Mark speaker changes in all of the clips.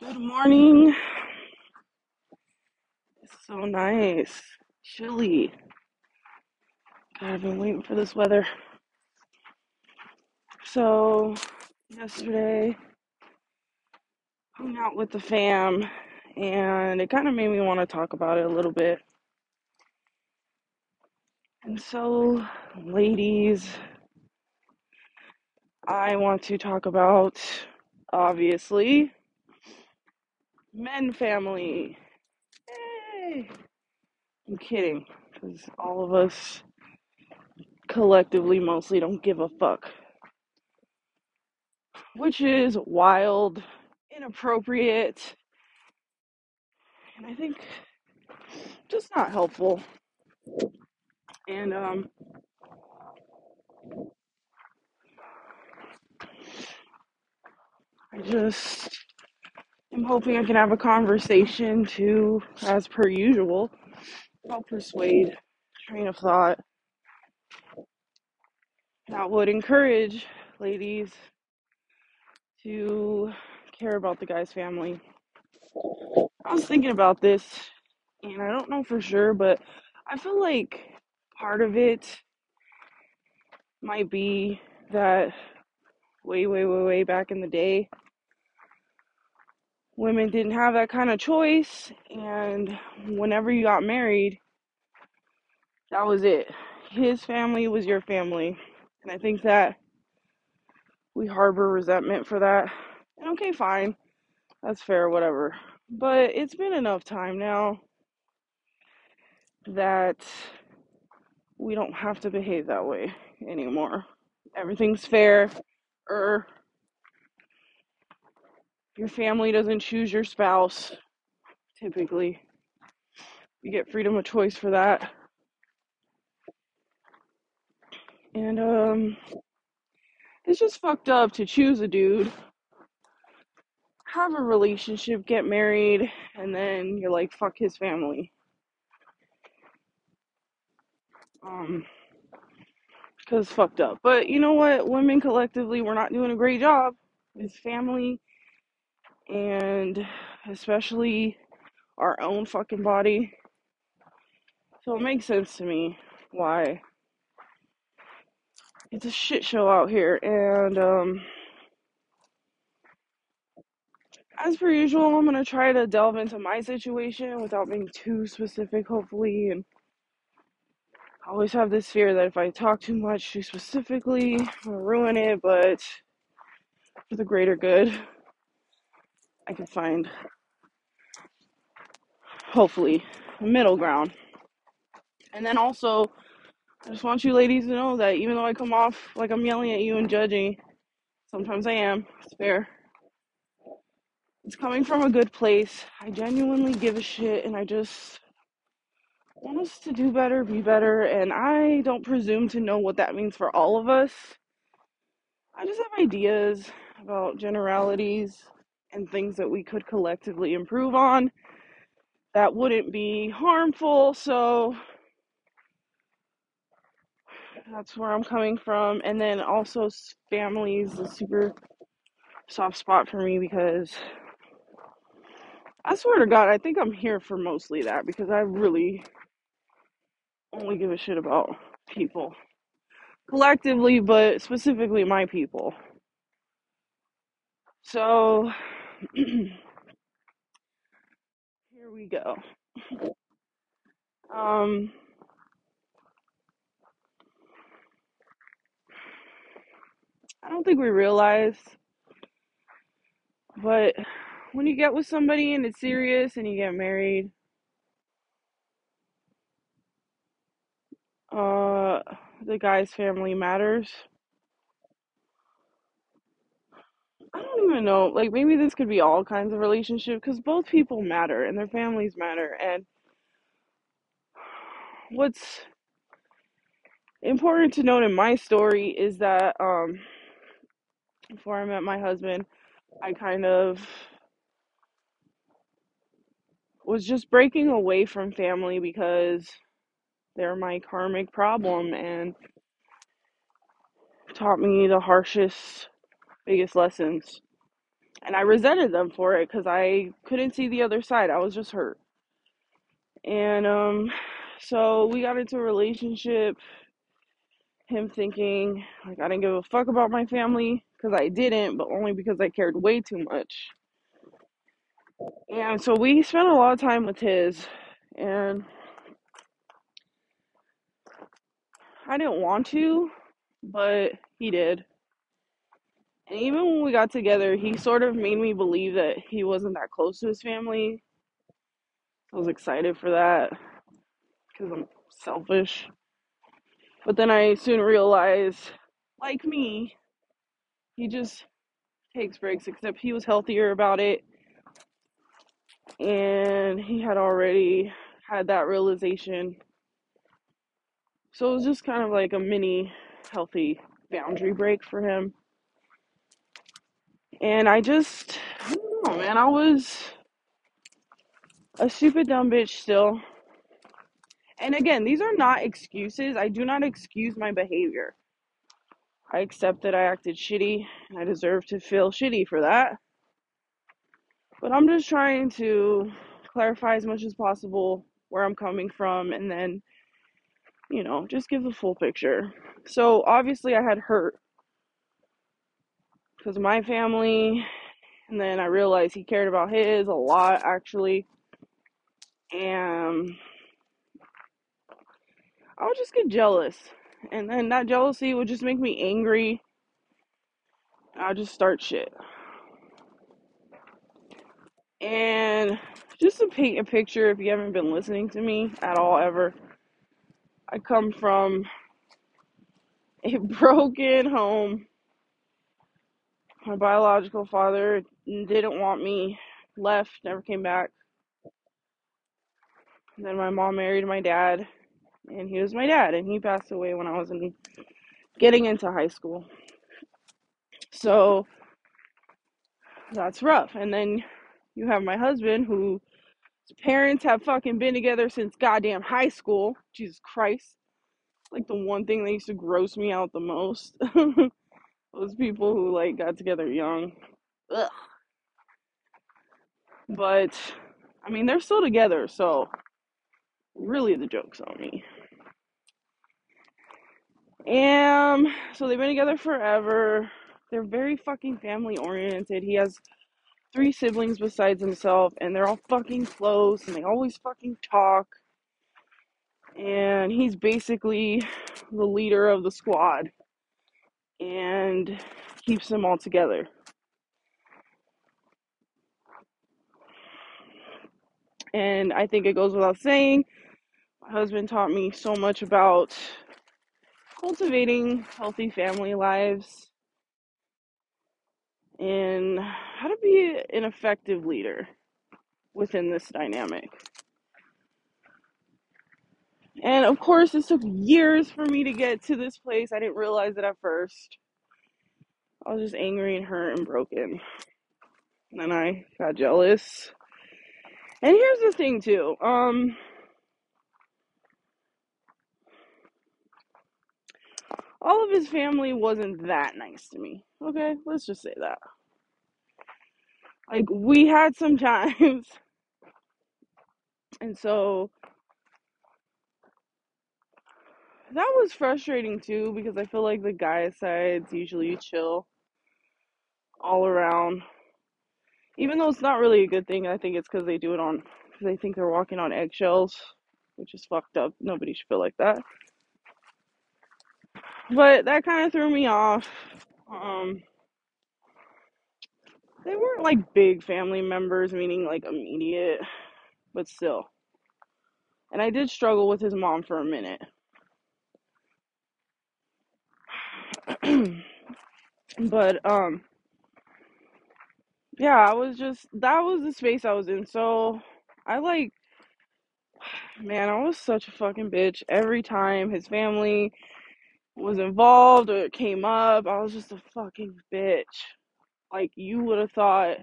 Speaker 1: Good morning. It's so nice. Chilly. God, I've been waiting for this weather. So, yesterday, hung out with the fam, and it kind of made me want to talk about it a little bit. And so, ladies, I want to talk about, obviously, men family. I'm kidding, because all of us collectively mostly don't give a fuck. Which is wild, inappropriate, and I think just not helpful. And um, I just am hoping I can have a conversation to, as per usual, help persuade train of thought that would encourage ladies to care about the guy's family. I was thinking about this, and I don't know for sure, but I feel like part of it might be that way, way, way, way back in the day, women didn't have that kind of choice, and whenever you got married, that was it. His family was your family, and I think that we harbor resentment for that. And okay, fine, that's fair, whatever. But it's been enough time now that we don't have to behave that way anymore. Everything's fair. Er, your family doesn't choose your spouse, typically. You get freedom of choice for that. And um it's just fucked up to choose a dude, have a relationship, get married, and then you're like fuck his family. Um cuz fucked up. But you know what? Women collectively we're not doing a great job with family and especially our own fucking body. So it makes sense to me why it's a shit show out here and um as per usual, I'm gonna try to delve into my situation without being too specific, hopefully. And I always have this fear that if I talk too much too specifically, I'm gonna ruin it. But for the greater good, I can find hopefully middle ground. And then also, I just want you ladies to know that even though I come off like I'm yelling at you and judging, sometimes I am. It's fair. It's coming from a good place. I genuinely give a shit, and I just want us to do better, be better, and I don't presume to know what that means for all of us. I just have ideas about generalities and things that we could collectively improve on that wouldn't be harmful. So that's where I'm coming from. And then also, family is a super soft spot for me because I swear to God, I think I'm here for mostly that because I really only give a shit about people collectively, but specifically my people. So here we go. Um, I don't think we realize, but when you get with somebody and it's serious and you get married, uh, the guy's family matters. I don't even know. Like maybe this could be all kinds of relationship because both people matter and their families matter. And what's important to note in my story is that um, before I met my husband, I kind of was just breaking away from family because they're my karmic problem and taught me the harshest, biggest lessons. And I resented them for it because I couldn't see the other side. I was just hurt. And um, so we got into a relationship. Him thinking like I didn't give a fuck about my family because I didn't, but only because I cared way too much. And so we spent a lot of time with his, and I didn't want to, but he did. And even when we got together, he sort of made me believe that he wasn't that close to his family. I was excited for that because I'm selfish. But then I soon realized, like me, he just takes breaks, except he was healthier about it. And he had already had that realization. So it was just kind of like a mini healthy boundary break for him. And I just, I don't know, man, I was a stupid dumb bitch still. And again, these are not excuses. I do not excuse my behavior. I accept that I acted shitty and I deserve to feel shitty for that. But I'm just trying to clarify as much as possible where I'm coming from and then, you know, just give the full picture. So obviously, I had hurt because of my family, and then I realized he cared about his a lot actually. And I would just get jealous. And then that jealousy would just make me angry. I'll just start shit. And just to paint a picture, if you haven't been listening to me at all ever, I come from a broken home. My biological father didn't want me, left, never came back. And then my mom married my dad, and he was my dad, and he passed away when I was in, getting into high school. So that's rough. And then you have my husband whose parents have fucking been together since goddamn high school. Jesus Christ. Like the one thing that used to gross me out the most. Those people who like got together young. Ugh. But I mean they're still together, so really the joke's on me. And so they've been together forever. They're very fucking family oriented. He has three siblings besides himself, and they're all fucking close, and they always fucking talk. And he's basically the leader of the squad and keeps them all together. And I think it goes without saying, my husband taught me so much about cultivating healthy family lives and how to be an effective leader within this dynamic. And of course, it took years for me to get to this place. I didn't realize it at first. I was just angry and hurt and broken. And then I got jealous. And here's the thing too. Um all of his family wasn't that nice to me. Okay, let's just say that. Like we had some times and so that was frustrating too because I feel like the guy side's usually chill all around. Even though it's not really a good thing, I think it's because they do it on because they think they're walking on eggshells, which is fucked up. Nobody should feel like that. But that kind of threw me off. Um, they weren't like big family members, meaning like immediate, but still. And I did struggle with his mom for a minute. but um yeah, I was just that was the space I was in. So I like man, I was such a fucking bitch every time his family was involved or came up. I was just a fucking bitch. Like you would have thought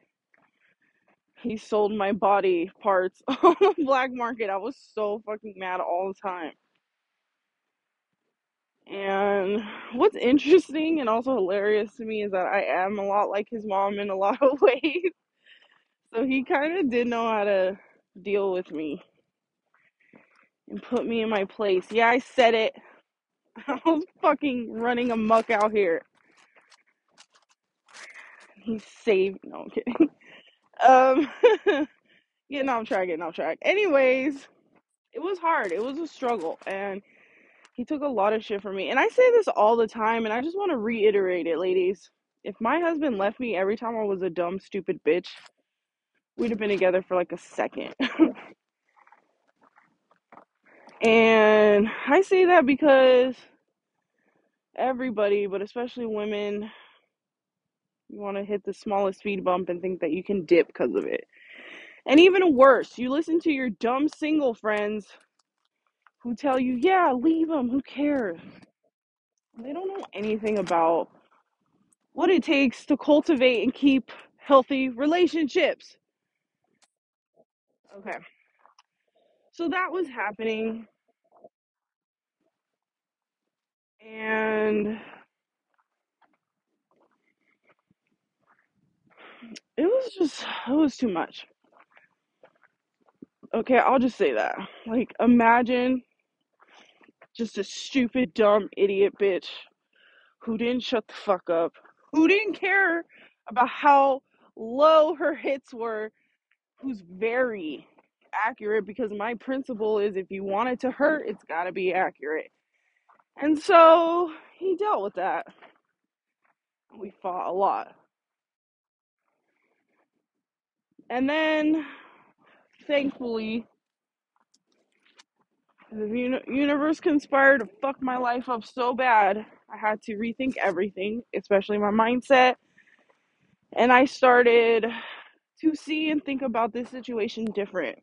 Speaker 1: he sold my body parts on the black market. I was so fucking mad all the time. And what's interesting and also hilarious to me is that I am a lot like his mom in a lot of ways. So he kind of did know how to deal with me and put me in my place. Yeah, I said it. I was fucking running amok out here. He saved. No, I'm kidding. Um, getting off track, getting off track. Anyways, it was hard. It was a struggle, and he took a lot of shit from me. And I say this all the time, and I just want to reiterate it, ladies. If my husband left me every time I was a dumb, stupid bitch, we'd have been together for like a second. and I say that because everybody, but especially women, you want to hit the smallest speed bump and think that you can dip because of it. And even worse, you listen to your dumb single friends who tell you, yeah, leave them, who cares? They don't know anything about what it takes to cultivate and keep healthy relationships. Okay, so that was happening, and it was just, it was too much. Okay, I'll just say that. Like, imagine just a stupid, dumb, idiot bitch who didn't shut the fuck up, who didn't care about how low her hits were, who's very accurate because my principle is if you want it to hurt, it's got to be accurate. And so he dealt with that. We fought a lot. And then, thankfully, the uni- universe conspired to fuck my life up so bad. I had to rethink everything, especially my mindset. And I started to see and think about this situation different.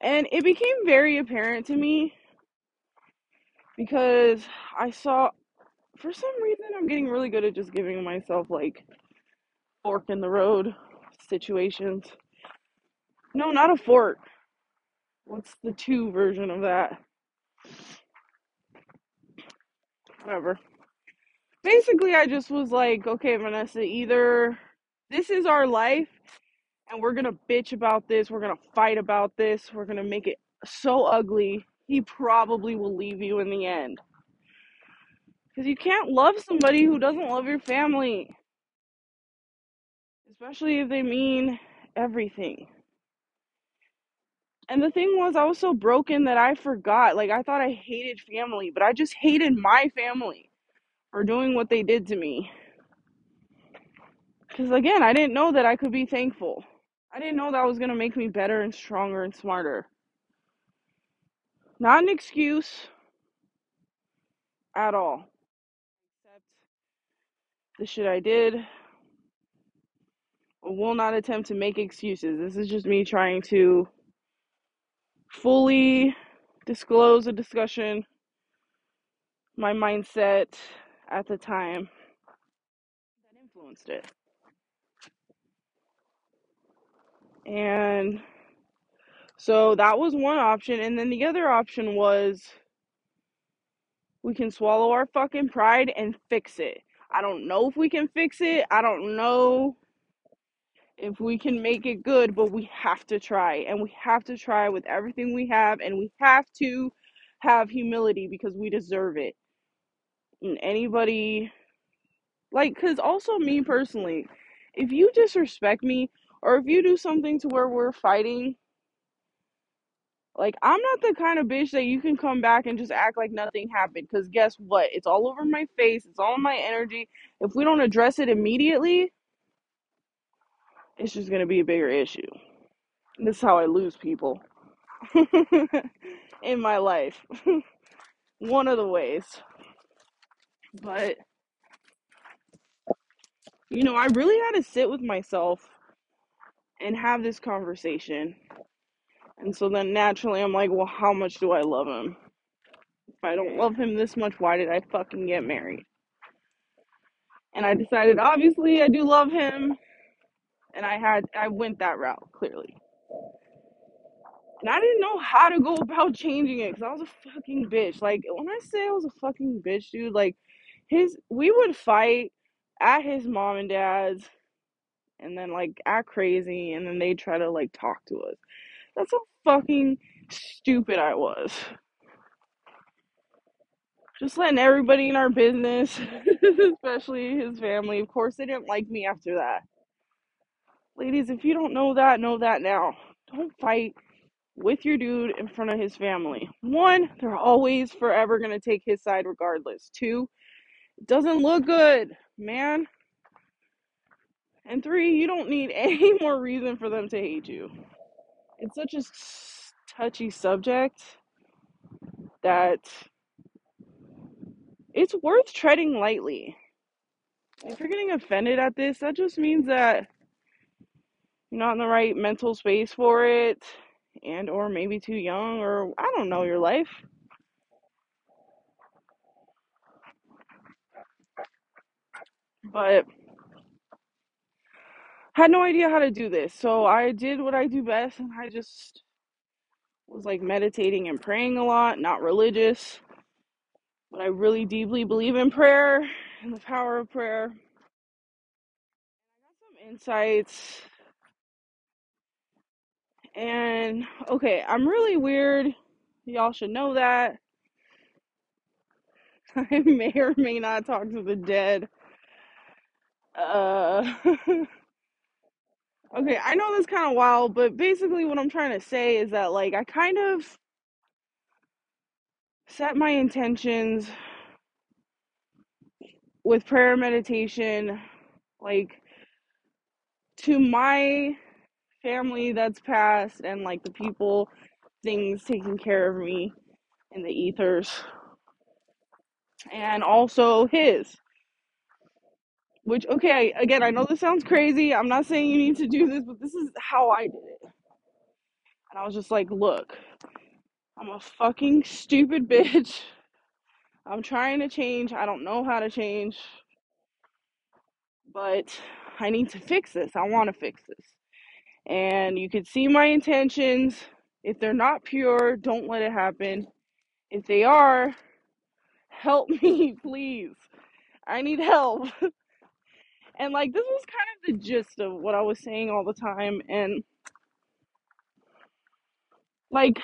Speaker 1: And it became very apparent to me because I saw, for some reason, I'm getting really good at just giving myself like fork in the road situations. No, not a fork. What's the two version of that? Whatever. Basically, I just was like, okay, Vanessa, either this is our life and we're gonna bitch about this, we're gonna fight about this, we're gonna make it so ugly, he probably will leave you in the end. Because you can't love somebody who doesn't love your family, especially if they mean everything. And the thing was, I was so broken that I forgot. Like, I thought I hated family, but I just hated my family for doing what they did to me. Because again, I didn't know that I could be thankful. I didn't know that was going to make me better and stronger and smarter. Not an excuse at all. Except the shit I did. I will not attempt to make excuses. This is just me trying to fully disclose a discussion, my mindset at the time that influenced it. And so that was one option. And then the other option was we can swallow our fucking pride and fix it. I don't know if we can fix it. I don't know if we can make it good, but we have to try. And we have to try with everything we have. And we have to have humility because we deserve it. And anybody, like, because also me personally, if you disrespect me or if you do something to where we're fighting, like, I'm not the kind of bitch that you can come back and just act like nothing happened. Because guess what? It's all over my face, it's all my energy. If we don't address it immediately, it's just going to be a bigger issue. This is how I lose people in my life. One of the ways. But, you know, I really had to sit with myself and have this conversation. And so then naturally, I'm like, well, how much do I love him? If I don't love him this much, why did I fucking get married? And I decided, obviously, I do love him. And I had, I went that route, clearly. And I didn't know how to go about changing it because I was a fucking bitch. Like, when I say I was a fucking bitch, dude, like, his, we would fight at his mom and dad's and then, like, act crazy and then they try to, like, talk to us. That's how fucking stupid I was. Just letting everybody in our business, especially his family. Of course, they didn't like me after that. Ladies, if you don't know that, know that now. Don't fight with your dude in front of his family. One, they're always forever going to take his side regardless. Two, it doesn't look good, man. And three, you don't need any more reason for them to hate you. It's such a touchy subject that it's worth treading lightly. If you're getting offended at this, that just means that not in the right mental space for it and or maybe too young or I don't know your life. But had no idea how to do this. So I did what I do best and I just was like meditating and praying a lot, not religious, but I really deeply believe in prayer and the power of prayer. I got some insights and okay, I'm really weird. Y'all should know that. I may or may not talk to the dead. Uh Okay, I know that's kind of wild, but basically what I'm trying to say is that like I kind of set my intentions with prayer meditation like to my family that's passed and like the people things taking care of me in the ethers and also his which okay again I know this sounds crazy. I'm not saying you need to do this, but this is how I did it. And I was just like, look, I'm a fucking stupid bitch. I'm trying to change. I don't know how to change, but I need to fix this. I want to fix this. And you can see my intentions. If they're not pure, don't let it happen. If they are, help me, please. I need help. And like, this was kind of the gist of what I was saying all the time. And like,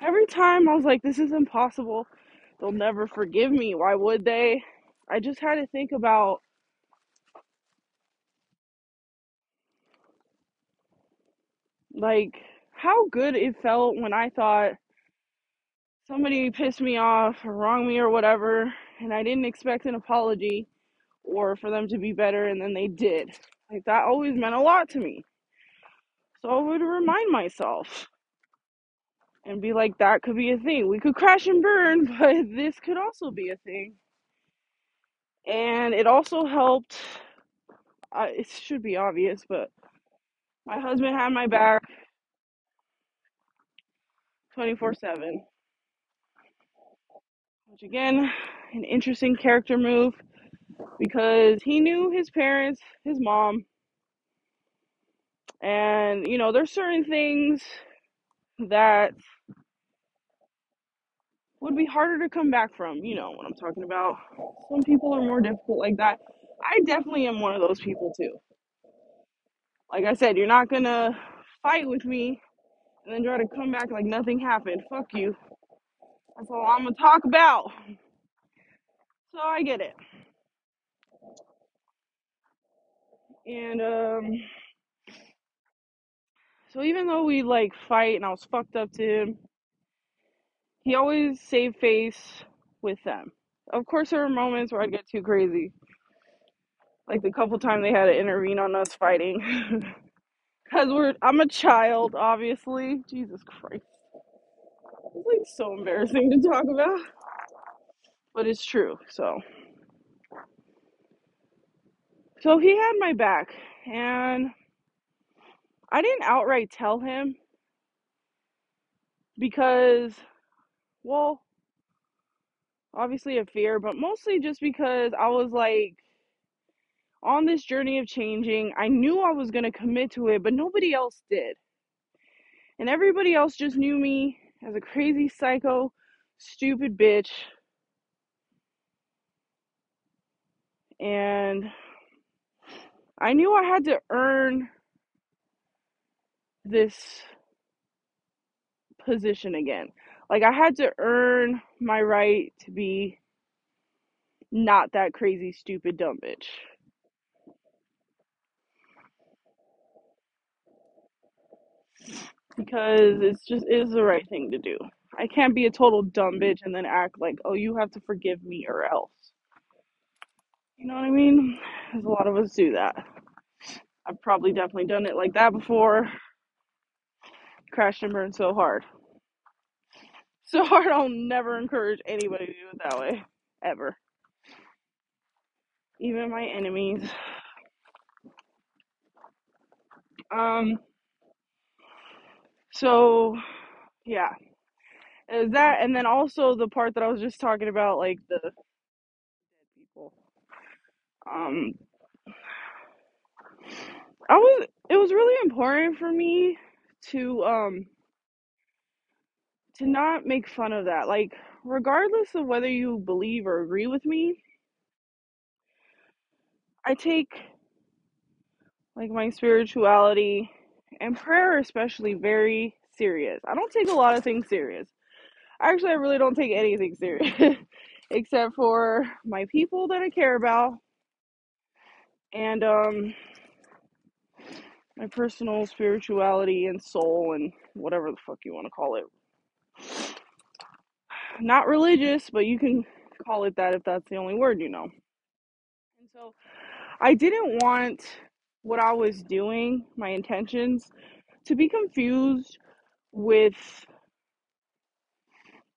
Speaker 1: every time I was like, this is impossible. They'll never forgive me. Why would they? I just had to think about like how good it felt when I thought somebody pissed me off or wronged me or whatever, and I didn't expect an apology or for them to be better, and then they did. Like that always meant a lot to me. So I would remind myself and be like, that could be a thing. We could crash and burn, but this could also be a thing. And it also helped. Uh, it should be obvious, but my husband had my back 24 7. Which, again, an interesting character move because he knew his parents, his mom, and you know, there's certain things that would be harder to come back from. You know what I'm talking about. Some people are more difficult like that. I definitely am one of those people too. Like I said, you're not gonna fight with me and then try to come back like nothing happened. Fuck you. That's all I'm gonna talk about. So I get it. And um so even though we like fight and I was fucked up to him, he always saved face with them. Of course there were moments where I'd get too crazy. Like the couple times they had to intervene on us fighting. Cause we're I'm a child, obviously. Jesus Christ. It's like so embarrassing to talk about. But it's true, so so he had my back and I didn't outright tell him because well, obviously a fear, but mostly just because I was like on this journey of changing. I knew I was going to commit to it, but nobody else did. And everybody else just knew me as a crazy psycho, stupid bitch. And I knew I had to earn this position again. Like I had to earn my right to be not that crazy, stupid, dumb bitch. Because it's just is the right thing to do. I can't be a total dumb bitch and then act like, oh, you have to forgive me or else. You know what I mean? There's a lot of us do that. I've probably definitely done it like that before. Crashed and burned so hard. So hard, I'll never encourage anybody to do it that way. Ever. Even my enemies. Um, so, yeah. Is that, and then also the part that I was just talking about, like the dead people. Um, I was, it was really important for me to, um, to not make fun of that. Like, regardless of whether you believe or agree with me, I take like my spirituality and prayer especially very serious. I don't take a lot of things serious. Actually, I really don't take anything serious except for my people that I care about and um my personal spirituality and soul and whatever the fuck you want to call it. Not religious, but you can call it that if that's the only word you know. And so I didn't want what I was doing, my intentions, to be confused with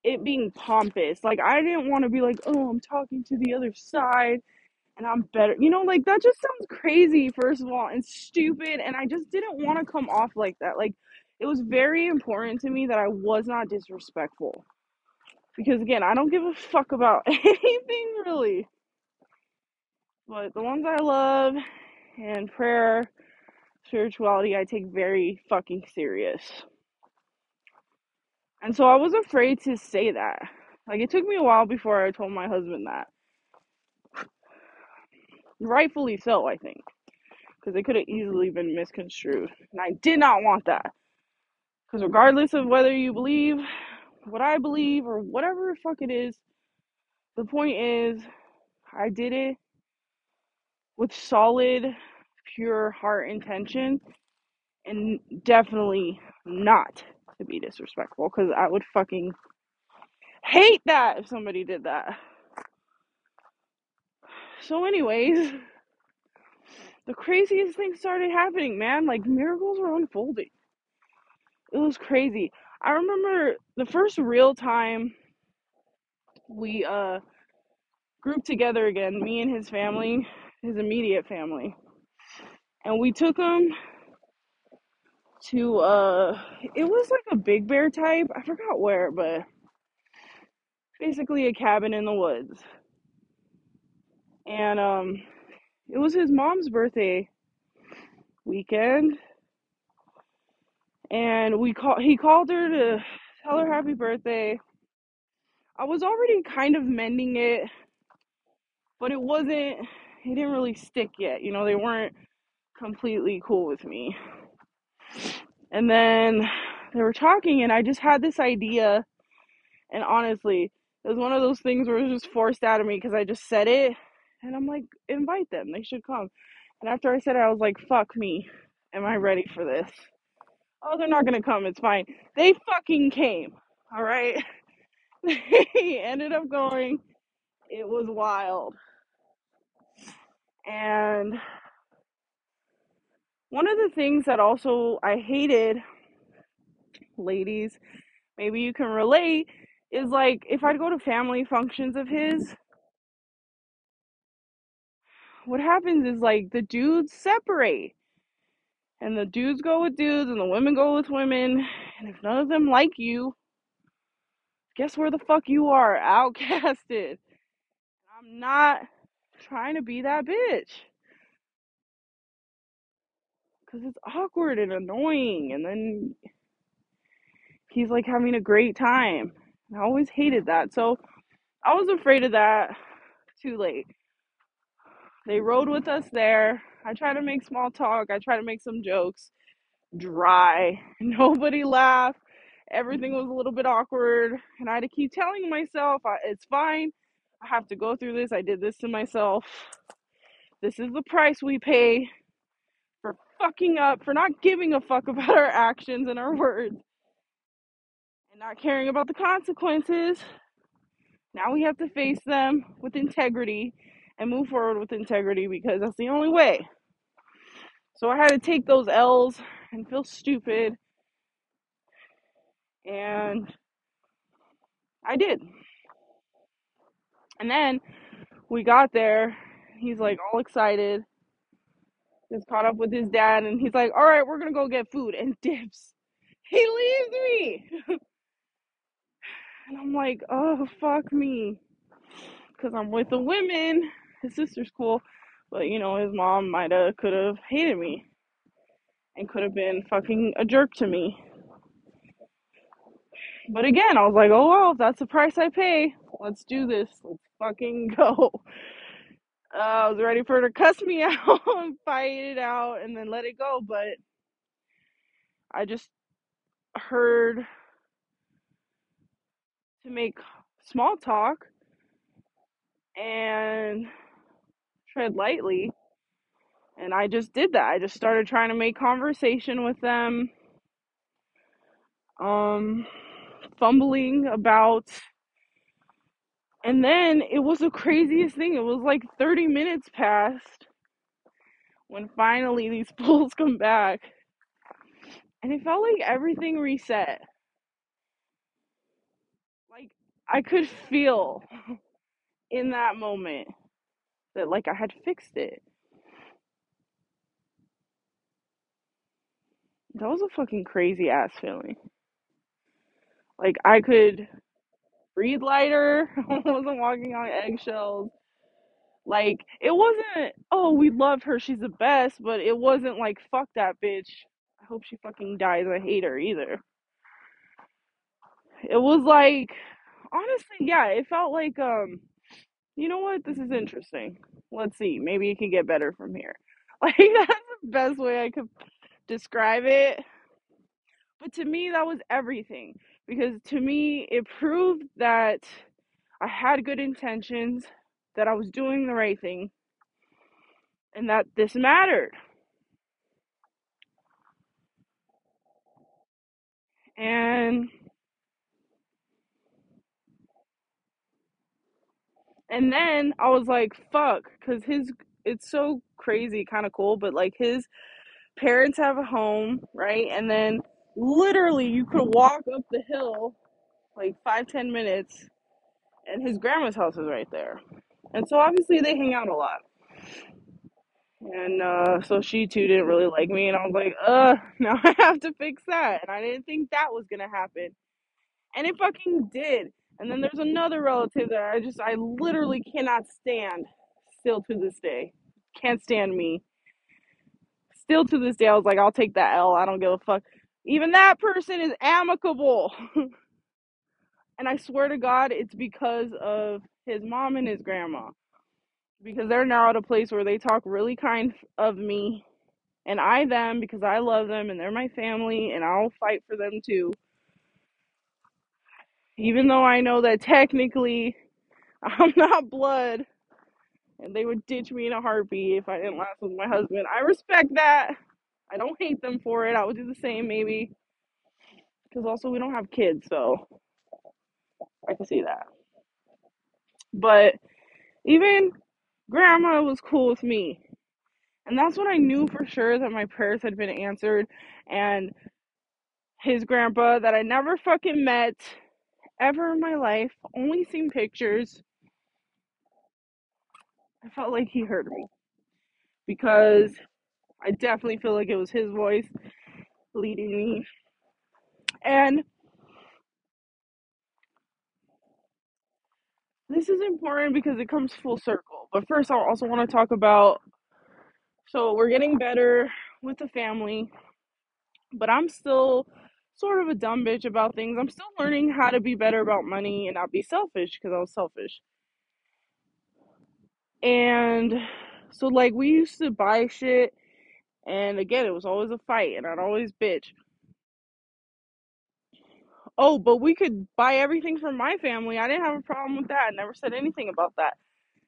Speaker 1: it being pompous. Like I didn't want to be like, "Oh, I'm talking to the other side and I'm better." You know, like that just sounds crazy first of all and stupid and I just didn't want to come off like that. Like it was very important to me that I was not disrespectful. Because again, I don't give a fuck about anything really. But the ones I love and prayer, spirituality, I take very fucking serious. And so I was afraid to say that. Like it took me a while before I told my husband that. Rightfully so, I think, because it could have easily been misconstrued. And I did not want that. Because regardless of whether you believe what I believe or whatever fuck it is, the point is, I did it with solid, pure heart intention and definitely not to be disrespectful because I would fucking hate that if somebody did that. So, anyways, the craziest things started happening, man. Like miracles were unfolding. It was crazy. I remember the first real time we uh grouped together again, me and his family, his immediate family. And we took him to uh it was like a big bear type. I forgot where, but basically a cabin in the woods. And um it was his mom's birthday weekend and we call he called her to tell her happy birthday. I was already kind of mending it, but it wasn't it didn't really stick yet. You know, they weren't completely cool with me. And then they were talking and I just had this idea and honestly, it was one of those things where it was just forced out of me because I just said it and I'm like, invite them. They should come. And after I said it, I was like, fuck me. Am I ready for this? Oh, they're not gonna come. It's fine. They fucking came. All right. They ended up going. It was wild. And one of the things that also I hated, ladies, maybe you can relate, is like if I'd go to family functions of his, what happens is like the dudes separate. And the dudes go with dudes and the women go with women. And if none of them like you, guess where the fuck you are? Outcasted. I'm not trying to be that bitch. Because it's awkward and annoying. And then he's like having a great time. I always hated that. So I was afraid of that. Too late. They rode with us there. I tried to make small talk. I tried to make some jokes. Dry. Nobody laughed. Everything was a little bit awkward. And I had to keep telling myself, it's fine. Have to go through this. I did this to myself. This is the price we pay for fucking up, for not giving a fuck about our actions and our words, and not caring about the consequences. Now we have to face them with integrity and move forward with integrity because that's the only way. So I had to take those L's and feel stupid. And I did. And then we got there. He's like all excited. He's caught up with his dad and he's like, All right, we're to go get food and dips. He leaves me. and I'm like, Oh, fuck me. Because I'm with the women. His sister's cool. But, you know, his mom might have, could have hated me and could have been fucking a jerk to me. But again, I was like, oh well, if that's the price I pay, let's do this. Let's fucking go. Uh, I was ready for her to cuss me out fight it out and then let it go, but I just heard to make small talk and tread lightly. And I just did that. I just started trying to make conversation with them. Um fumbling about and then it was the craziest thing. It was like 30 minutes passed when finally these pulls come back. And it felt like everything reset. Like I could feel in that moment that like I had fixed it. That was a fucking crazy ass feeling. Like I could breathe lighter. I wasn't walking on eggshells. Like it wasn't oh we love her, she's the best, but it wasn't like fuck that bitch. I hope she fucking dies. I hate her either. It was like honestly, yeah, it felt like um you know what? This is interesting. Let's see. Maybe it can get better from here. Like that's the best way I could describe it. But to me that was everything because to me it proved that I had good intentions, that I was doing the right thing, and that this mattered. And and then I was like, fuck, cuz his it's so crazy, kind of cool, but like his parents have a home, right? And then literally you could walk up the hill like five, ten minutes, and his grandma's house is right there. And so obviously they hang out a lot. And uh, so she too didn't really like me, and I was like, uh, now I have to fix that. And I didn't think that was gonna happen. And it fucking did. And then there's another relative that I just, I literally cannot stand still to this day. Can't stand me. Still to this day, I was like, I'll take that L. I don't give a fuck. Even that person is amicable. And I swear to God, it's because of his mom and his grandma. Because they're now at a place where they talk really kind of me and I them because I love them and they're my family and I'll fight for them too. Even though I know that technically I'm not blood and they would ditch me in a heartbeat if I didn't last with my husband. I respect that. I don't hate them for it. I would do the same maybe. Because also we don't have kids, so I can see that. But even grandma was cool with me. And that's when I knew for sure that my prayers had been answered. And his grandpa that I never fucking met ever in my life, only seen pictures. I felt like he heard me because I definitely feel like it was his voice leading me. And this is important because it comes full circle. But first, I also want to talk about so we're getting better with the family, but I'm still sort of a dumb bitch about things. I'm still learning how to be better about money and not be selfish because I was selfish. And so, like, we used to buy shit, and again, it was always a fight, and I'd always bitch. Oh, but we could buy everything from my family. I didn't have a problem with that. I never said anything about that.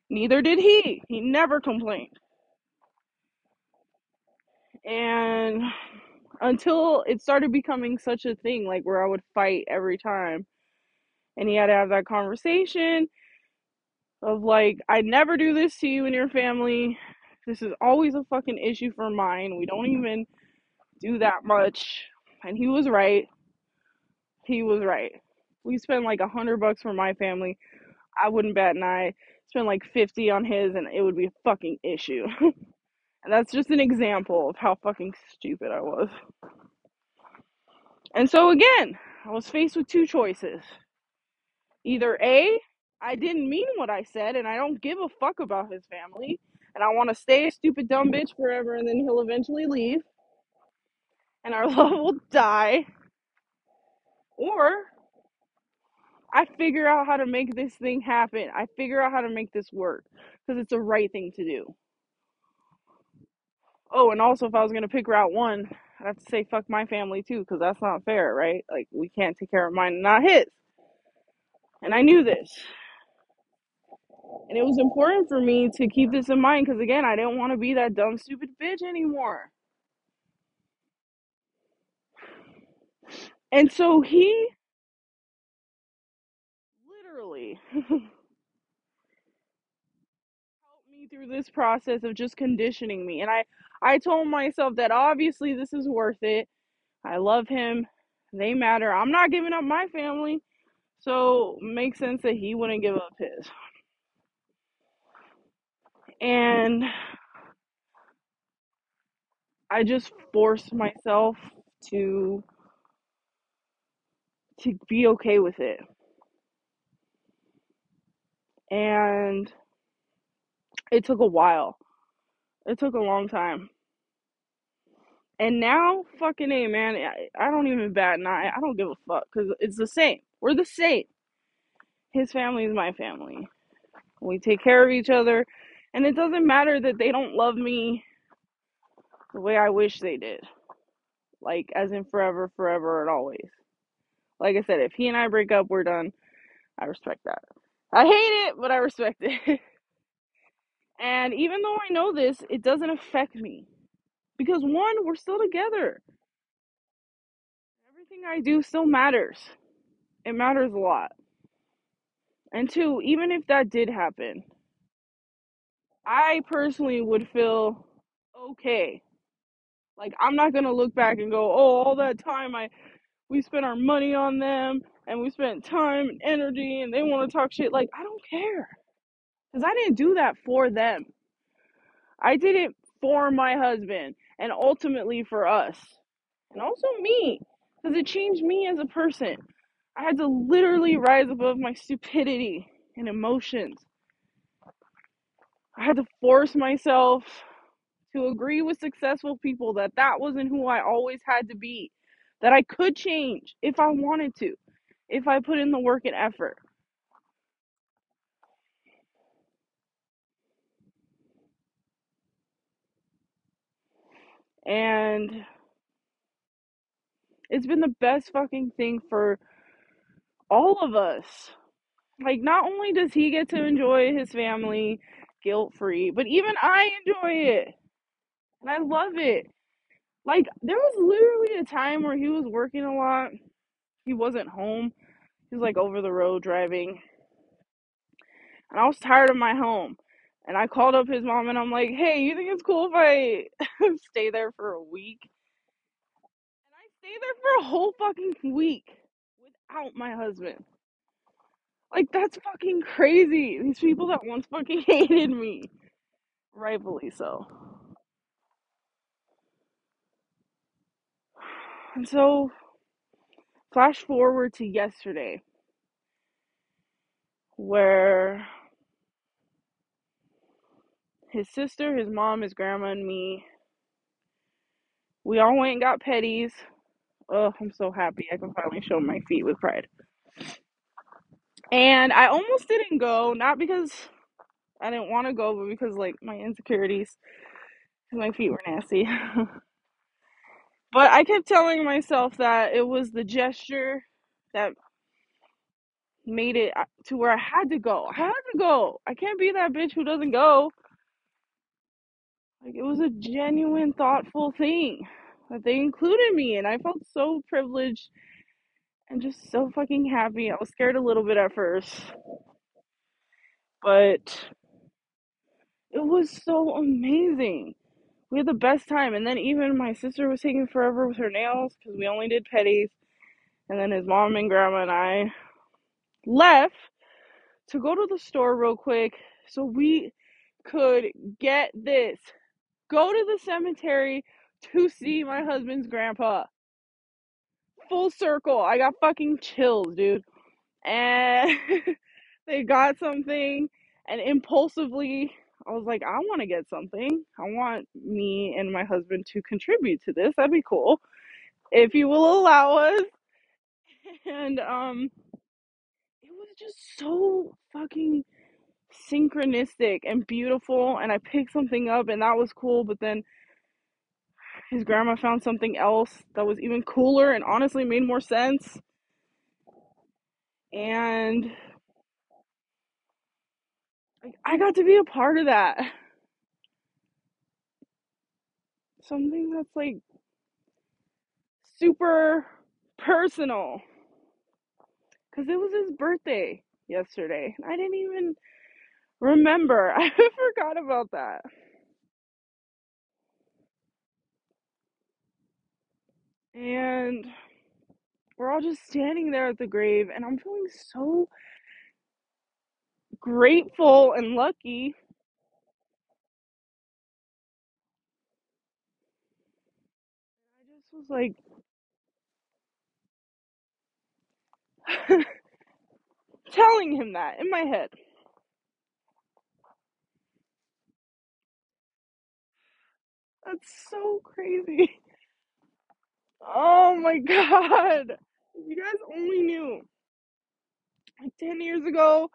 Speaker 1: Neither did he. He never complained. And until it started becoming such a thing, like where I would fight every time, and he had to have that conversation of like, I'd never do this to you and your family. This is always a fucking issue for mine. We don't even do that much. And he was right. He was right. We spend like a hundred bucks for my family. I wouldn't bat an eye. Spend like fifty on his, and it would be a fucking issue. and that's just an example of how fucking stupid I was. And so again, I was faced with two choices. Either A, I didn't mean what I said, and I don't give a fuck about his family, and I want to stay a stupid dumb bitch forever, and then he'll eventually leave, and our love will die. Or I figure out how to make this thing happen. I figure out how to make this work because it's the right thing to do. Oh, and also, if I was gonna pick route one, I'd have to say fuck my family too because that's not fair, right? Like we can't take care of mine and not his. And I knew this. And it was important for me to keep this in mind because, again, I didn't want to be that dumb, stupid bitch anymore. And so he literally helped me through this process of just conditioning me. And I, I told myself that obviously this is worth it. I love him. They matter. I'm not giving up my family. So makes sense that he wouldn't give up his. And I just forced myself to to be okay with it. And it took a while. It took a long time. And now, fucking A, man, I, I don't even bat an eye. I don't give a fuck because it's the same. We're the same. His family is my family. We take care of each other. And it doesn't matter that they don't love me the way I wish they did. Like, as in forever, forever, and always. Like I said, if he and I break up, we're done. I respect that. I hate it, but I respect it. and even though I know this, it doesn't affect me. Because one, we're still together. Everything I do still matters. It matters a lot. And two, even if that did happen, I personally would feel okay. Like I'm not gonna look back and go, oh, all that time I we spent our money on them and we spent time and energy and they want to talk shit. Like I don't care, cause I didn't do that for them. I did it for my husband and ultimately for us, and also me, cause it changed me as a person. I had to literally rise above my stupidity and emotions. I had to force myself to agree with successful people that that wasn't who I always had to be, that I could change if I wanted to, if I put in the work and effort. And it's been the best fucking thing for all of us. Like, not only does he get to enjoy his family guilt free, but even I enjoy it. And I love it. Like, there was literally a time where he was working a lot. He wasn't home. He was like over the road driving. And I was tired of my home. And I called up his mom and I'm like, hey, you think it's cool if I stay there for a week? And I stay there for a whole fucking week without my husband. Like, that's fucking crazy. These people that once fucking hated me. Rightfully so. And so, flash forward to yesterday, where his sister, his mom, his grandma, and me, we all went and got petties Oh, I'm so happy I can finally show my feet with pride. And I almost didn't go, not because I didn't want to go, but because like my insecurities, my feet were nasty. but I kept telling myself that it was the gesture that made it uh, to where I had to go. I had to go. I can't be that bitch who doesn't go. Like it was a genuine, thoughtful thing that they included me, and I felt so privileged and just so fucking happy. I was scared a little bit at first, but it was so amazing. We had the best time, and then even my sister was taking forever with her nails because we only did petties, and then his mom and grandma and I left to go to the store real quick so we could get this go to the cemetery to see my husband's grandpa. Full circle. I got fucking chills, dude. And they got something, and impulsively, I was like, I want to get something. I want me and my husband to contribute to this. That'd be cool. If you will allow us. And um it was just so fucking synchronistic and beautiful and I picked something up and that was cool, but then his grandma found something else that was even cooler and honestly made more sense. And I got to be a part of that. Something that's like super personal. Because it was his birthday yesterday. I didn't even remember. I forgot about that. And we're all just standing there at the grave, and I'm feeling so grateful and lucky. I just was like, telling him that in my head. That's so crazy. Oh my god. If you guys only knew. Like 10 years ago,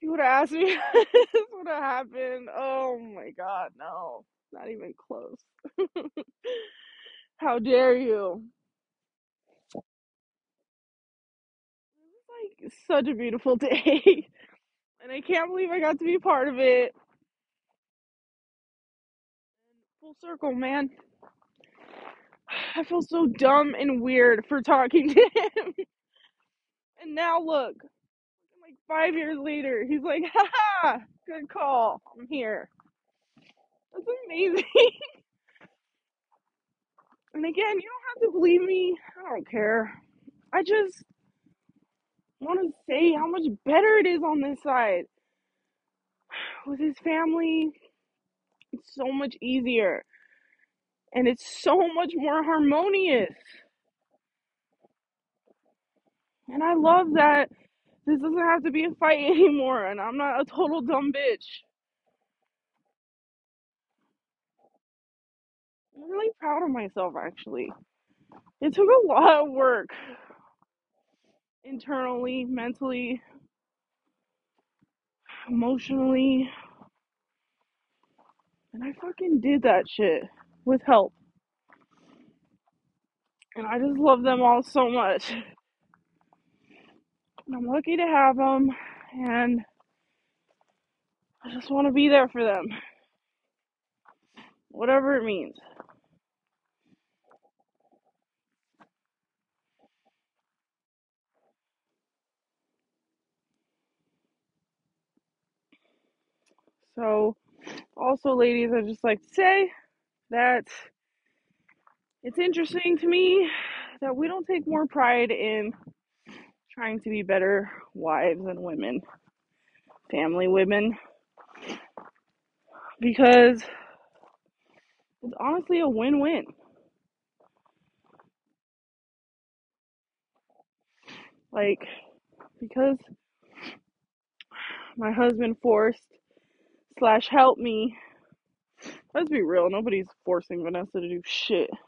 Speaker 1: you would have asked me this would have happened. Oh my god, no. Not even close. How dare you? It was like such a beautiful day. and I can't believe I got to be part of it. Full circle, man. I feel so dumb and weird for talking to him. And now look, like five years later, he's like, ha ha, good call. I'm here. That's amazing. and again, you don't have to believe me. I don't care. I just want to say how much better it is on this side. With his family, it's so much easier. And it's so much more harmonious. And I love that this doesn't have to be a fight anymore. And I'm not a total dumb bitch. I'm really proud of myself, actually. It took a lot of work internally, mentally, emotionally. And I fucking did that shit with help. And I just love them all so much. And I'm lucky to have them. And I just want to be there for them, whatever it means. So, also, ladies, I'd just like to say that it's interesting to me that we don't take more pride in trying to be better wives and women, family women, because it's honestly a win win. Like, because my husband forced slash helped me. Let's be real. Nobody's forcing Vanessa to do shit.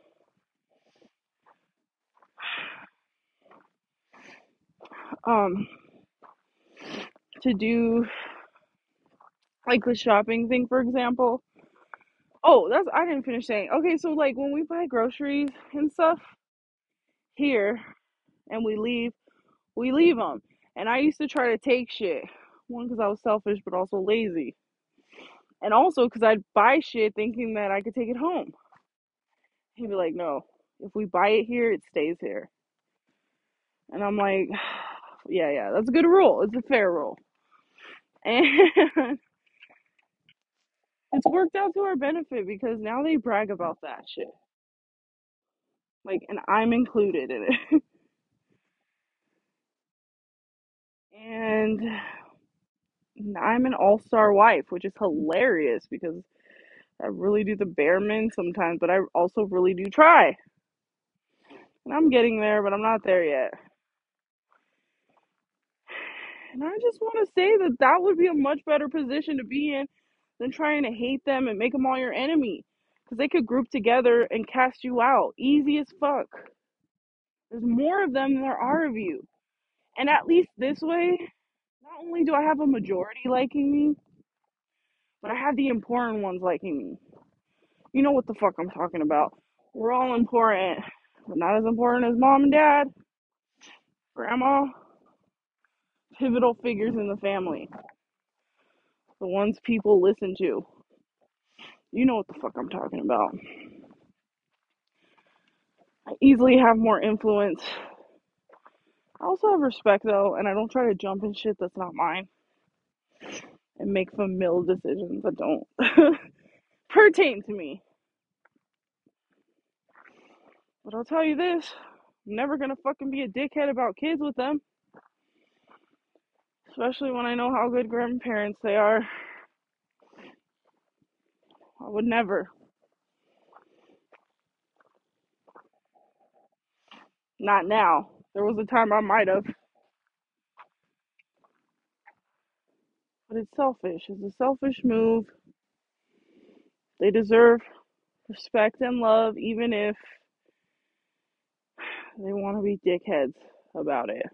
Speaker 1: Um, to do like the shopping thing, for example. Oh, that's I didn't finish saying. Okay, so like when we buy groceries and stuff here, and we leave, we leave them. And I used to try to take shit. One, because I was selfish, but also lazy. And also cuz I'd buy shit thinking that I could take it home. He'd be like, "No. If we buy it here, it stays here." And I'm like, "Yeah, yeah. That's a good rule. It's a fair rule." And It's worked out to our benefit because now they brag about that shit. Like, and I'm included in it. And I'm an all star wife, which is hilarious because I really do the bare min sometimes, but I also really do try. And I'm getting there, but I'm not there yet. And I just want to say that that would be a much better position to be in than trying to hate them and make them all your enemy. Because they could group together and cast you out. Easy as fuck. There's more of them than there are of you. And at least this way, only do I have a majority liking me, but I have the important ones liking me. You know what the fuck I'm talking about. We're all important, but not as important as mom and dad, grandma, pivotal figures in the family, the ones people listen to. You know what the fuck I'm talking about. I easily have more influence. I also have respect though, and I don't try to jump in shit that's not mine and make familial decisions that don't pertain to me. But I'll tell you this I'm never gonna fucking be a dickhead about kids with them, especially when I know how good grandparents they are. I would never. Not now. There was a time I might have, but it's selfish. It's a selfish move. They deserve respect and love, even if they want to be dickheads about it.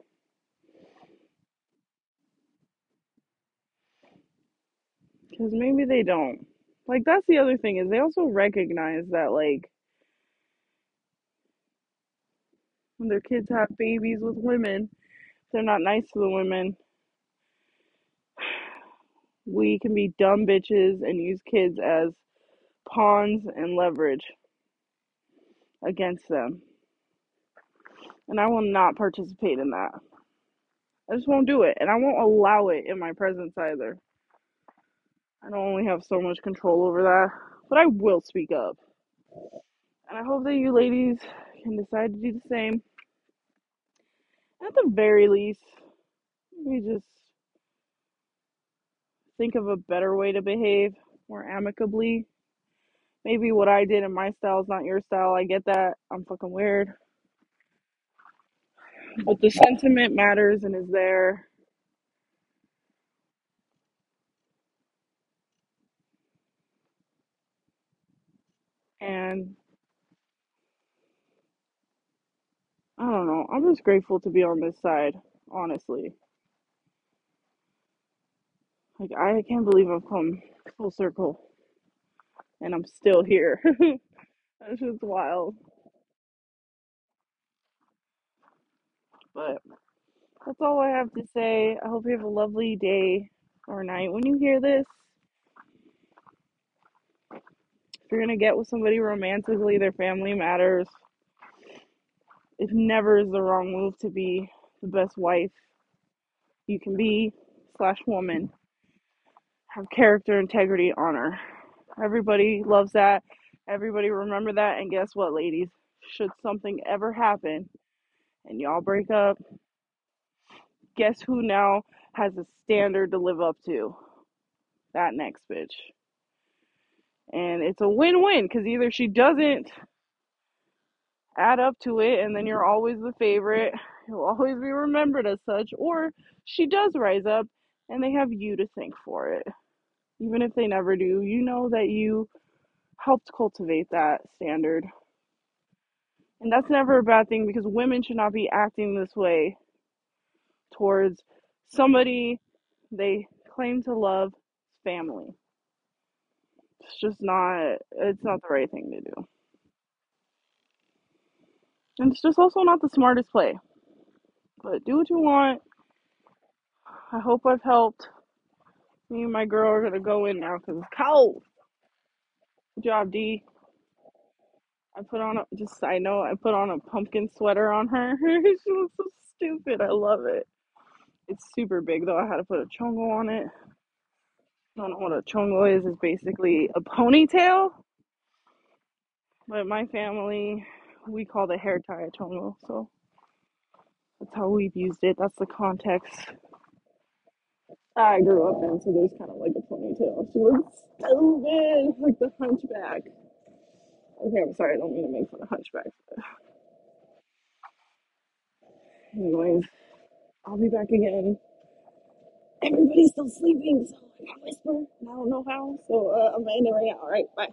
Speaker 1: Because maybe they don't. Like, that's the other thing, is they also recognize that, like, when their kids have babies with women, they're not nice to the women. We can be dumb bitches and use kids as pawns and leverage against them. And I will not participate in that. I just won't do it. And I won't allow it in my presence either. I don't only have so much control over that, but I will speak up. And I hope that you ladies can decide to do the same. At the very least, we just think of a better way to behave more amicably. Maybe what I did in my style is not your style. I get that. I'm fucking weird. But the sentiment matters and is there. And I don't know. I'm just grateful to be on this side, honestly. Like, I can't believe I've come full circle and I'm still here. That's just wild. But that's all I have to say. I hope you have a lovely day or night when you hear this. If you're gonna get with somebody romantically, their family matters. It never is the wrong move to be the best wife you can be, slash woman. Have character, integrity, honor. Everybody loves that. Everybody remember that. And guess what, ladies? Should something ever happen and y'all break up, guess who now has a standard to live up to? That next bitch. And it's a win win because either she doesn't add up to it and then you're always the favorite, you'll always be remembered as such, or she does rise up and they have you to thank for it. Even if they never do, you know that you helped cultivate that standard. And that's never a bad thing because women should not be acting this way towards somebody they claim to love family. It's just not it's not the right thing to do. And it's just also not the smartest play. But do what you want. I hope I've helped. Me and my girl are gonna go in now because it's cold. Good job, D. I put on a just I know I put on a pumpkin sweater on her. she looks so stupid. I love it. It's super big though. I had to put a chongo on it. I don't know what a chongo is. It's basically a ponytail. But my family, we call the hair tie a chongo. So that's how we've used it. That's the context I grew up in. So there's kind of like a ponytail. She looks stupid, like the hunchback. Okay, I'm sorry. I don't mean to make fun of hunchbacks. Anyways, I'll be back again. Everybody's still sleeping, so I can whisper. I don't know how. So uh, I'm ending right now. All right, bye.